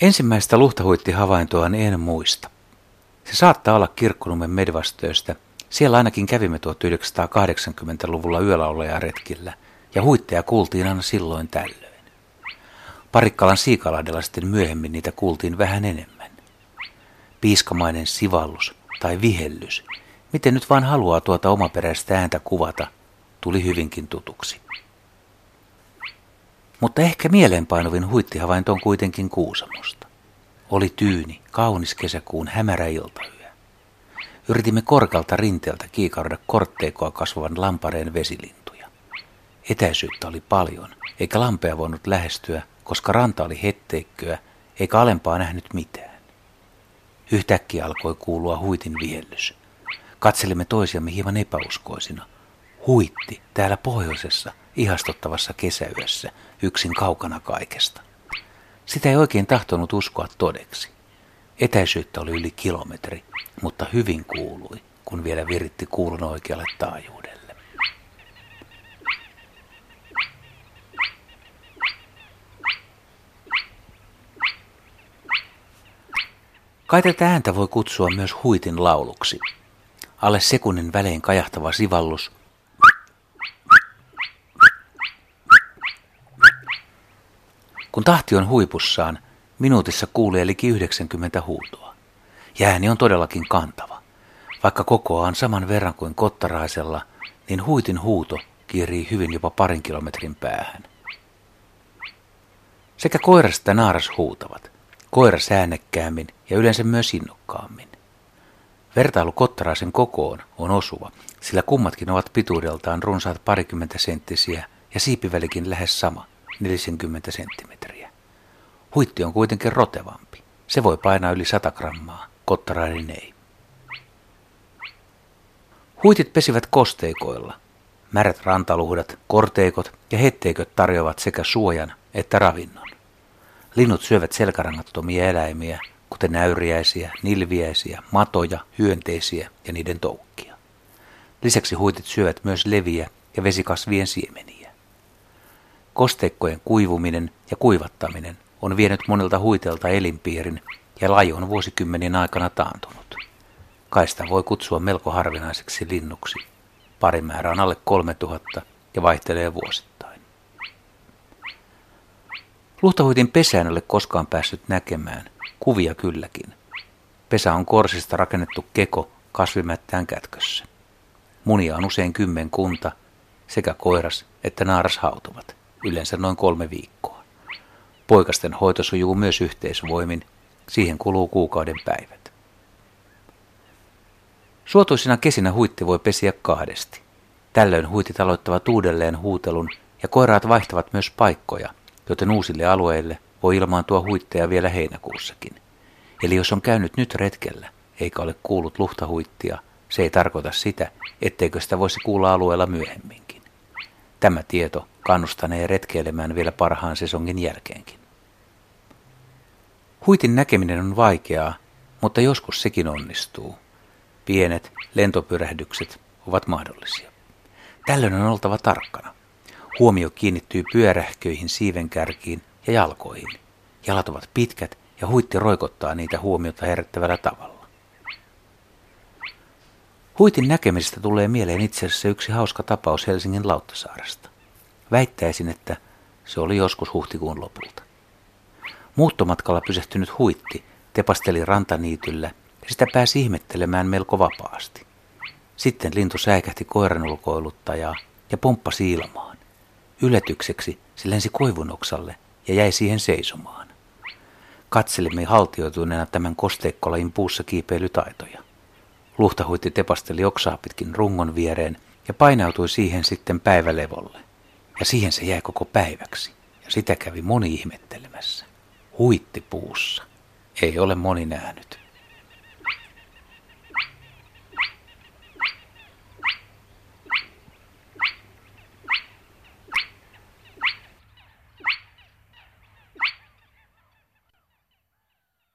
Ensimmäistä luhtahuitti-havaintoa en muista. Se saattaa olla Kirkkonummen Medvastööstä. Siellä ainakin kävimme 1980-luvulla yöllä retkillä, ja huitteja kuultiin aina silloin tällöin. Parikkalan Siikalahdella sitten myöhemmin niitä kuultiin vähän enemmän. Piiskamainen sivallus tai vihellys, miten nyt vaan haluaa tuota omaperäistä ääntä kuvata, tuli hyvinkin tutuksi. Mutta ehkä mieleenpainuvin huittihavainto on kuitenkin Kuusamosta. Oli tyyni, kaunis kesäkuun hämärä iltayö. Yritimme korkalta rinteeltä kiikauda kortteikoa kasvavan lampareen vesilintuja. Etäisyyttä oli paljon, eikä lampea voinut lähestyä, koska ranta oli hetteikköä, eikä alempaa nähnyt mitään. Yhtäkkiä alkoi kuulua huitin viellys. Katselimme toisiamme hieman epäuskoisina. Huitti täällä pohjoisessa, ihastuttavassa kesäyössä, yksin kaukana kaikesta. Sitä ei oikein tahtonut uskoa todeksi. Etäisyyttä oli yli kilometri, mutta hyvin kuului, kun vielä viritti kuulun oikealle taajuudelle. Kai tätä ääntä voi kutsua myös huitin lauluksi. Alle sekunnin välein kajahtava sivallus Kun tahti on huipussaan, minuutissa kuulee liki 90 huutoa. Ja ääni on todellakin kantava. Vaikka kokoa on saman verran kuin kottaraisella, niin huitin huuto kierii hyvin jopa parin kilometrin päähän. Sekä koiras että naaras huutavat. Koira säännekkämmin ja yleensä myös innokkaammin. Vertailu kottaraisen kokoon on osuva, sillä kummatkin ovat pituudeltaan runsaat parikymmentä senttisiä ja siipivälikin lähes sama, 40 senttimetriä. Huitti on kuitenkin rotevampi. Se voi painaa yli 100 grammaa, kottarainen ei. Huitit pesivät kosteikoilla. Märät rantaluhdat, korteikot ja hetteiköt tarjoavat sekä suojan että ravinnon. Linnut syövät selkärangattomia eläimiä, kuten näyriäisiä, nilviäisiä, matoja, hyönteisiä ja niiden toukkia. Lisäksi huitit syövät myös leviä ja vesikasvien siemeniä. Kosteikkojen kuivuminen ja kuivattaminen on vienyt monilta huitelta elinpiirin ja laji on vuosikymmenien aikana taantunut. Kaista voi kutsua melko harvinaiseksi linnuksi. Parimäärä on alle 3000 ja vaihtelee vuosittain. Luhtahuitin pesään ole koskaan päässyt näkemään, kuvia kylläkin. Pesä on korsista rakennettu keko kasvimättään kätkössä. Munia on usein kymmenkunta, sekä koiras että naaras hautuvat, yleensä noin kolme viikkoa. Poikasten hoito sujuu myös yhteisvoimin, siihen kuluu kuukauden päivät. Suotuisina kesinä huitti voi pesiä kahdesti. Tällöin huitit aloittavat uudelleen huutelun ja koiraat vaihtavat myös paikkoja, joten uusille alueille voi ilmaantua huitteja vielä heinäkuussakin. Eli jos on käynyt nyt retkellä, eikä ole kuullut luhtahuittia, se ei tarkoita sitä, etteikö sitä voisi kuulla alueella myöhemminkin. Tämä tieto kannustanee retkeilemään vielä parhaan sesongin jälkeenkin. Huitin näkeminen on vaikeaa, mutta joskus sekin onnistuu. Pienet lentopyrähdykset ovat mahdollisia. Tällöin on oltava tarkkana. Huomio kiinnittyy pyörähköihin siivenkärkiin ja jalkoihin. Jalat ovat pitkät ja huitti roikottaa niitä huomiota herättävällä tavalla. Huitin näkemisestä tulee mieleen itse asiassa yksi hauska tapaus Helsingin Lauttasaaresta. Väittäisin, että se oli joskus huhtikuun lopulta. Muuttomatkalla pysähtynyt huitti tepasteli rantaniityllä ja sitä pääsi ihmettelemään melko vapaasti. Sitten lintu säikähti koiran ulkoiluttajaa ja pomppasi ilmaan. Yllätykseksi se lensi koivunoksalle ja jäi siihen seisomaan. Katselimme haltioituneena tämän kosteikkolain puussa kiipeilytaitoja. Luhtahuitti tepasteli oksaa pitkin rungon viereen ja painautui siihen sitten päivälevolle. Ja siihen se jäi koko päiväksi, ja sitä kävi moni ihmettelemässä. Huitti puussa. Ei ole moni nähnyt.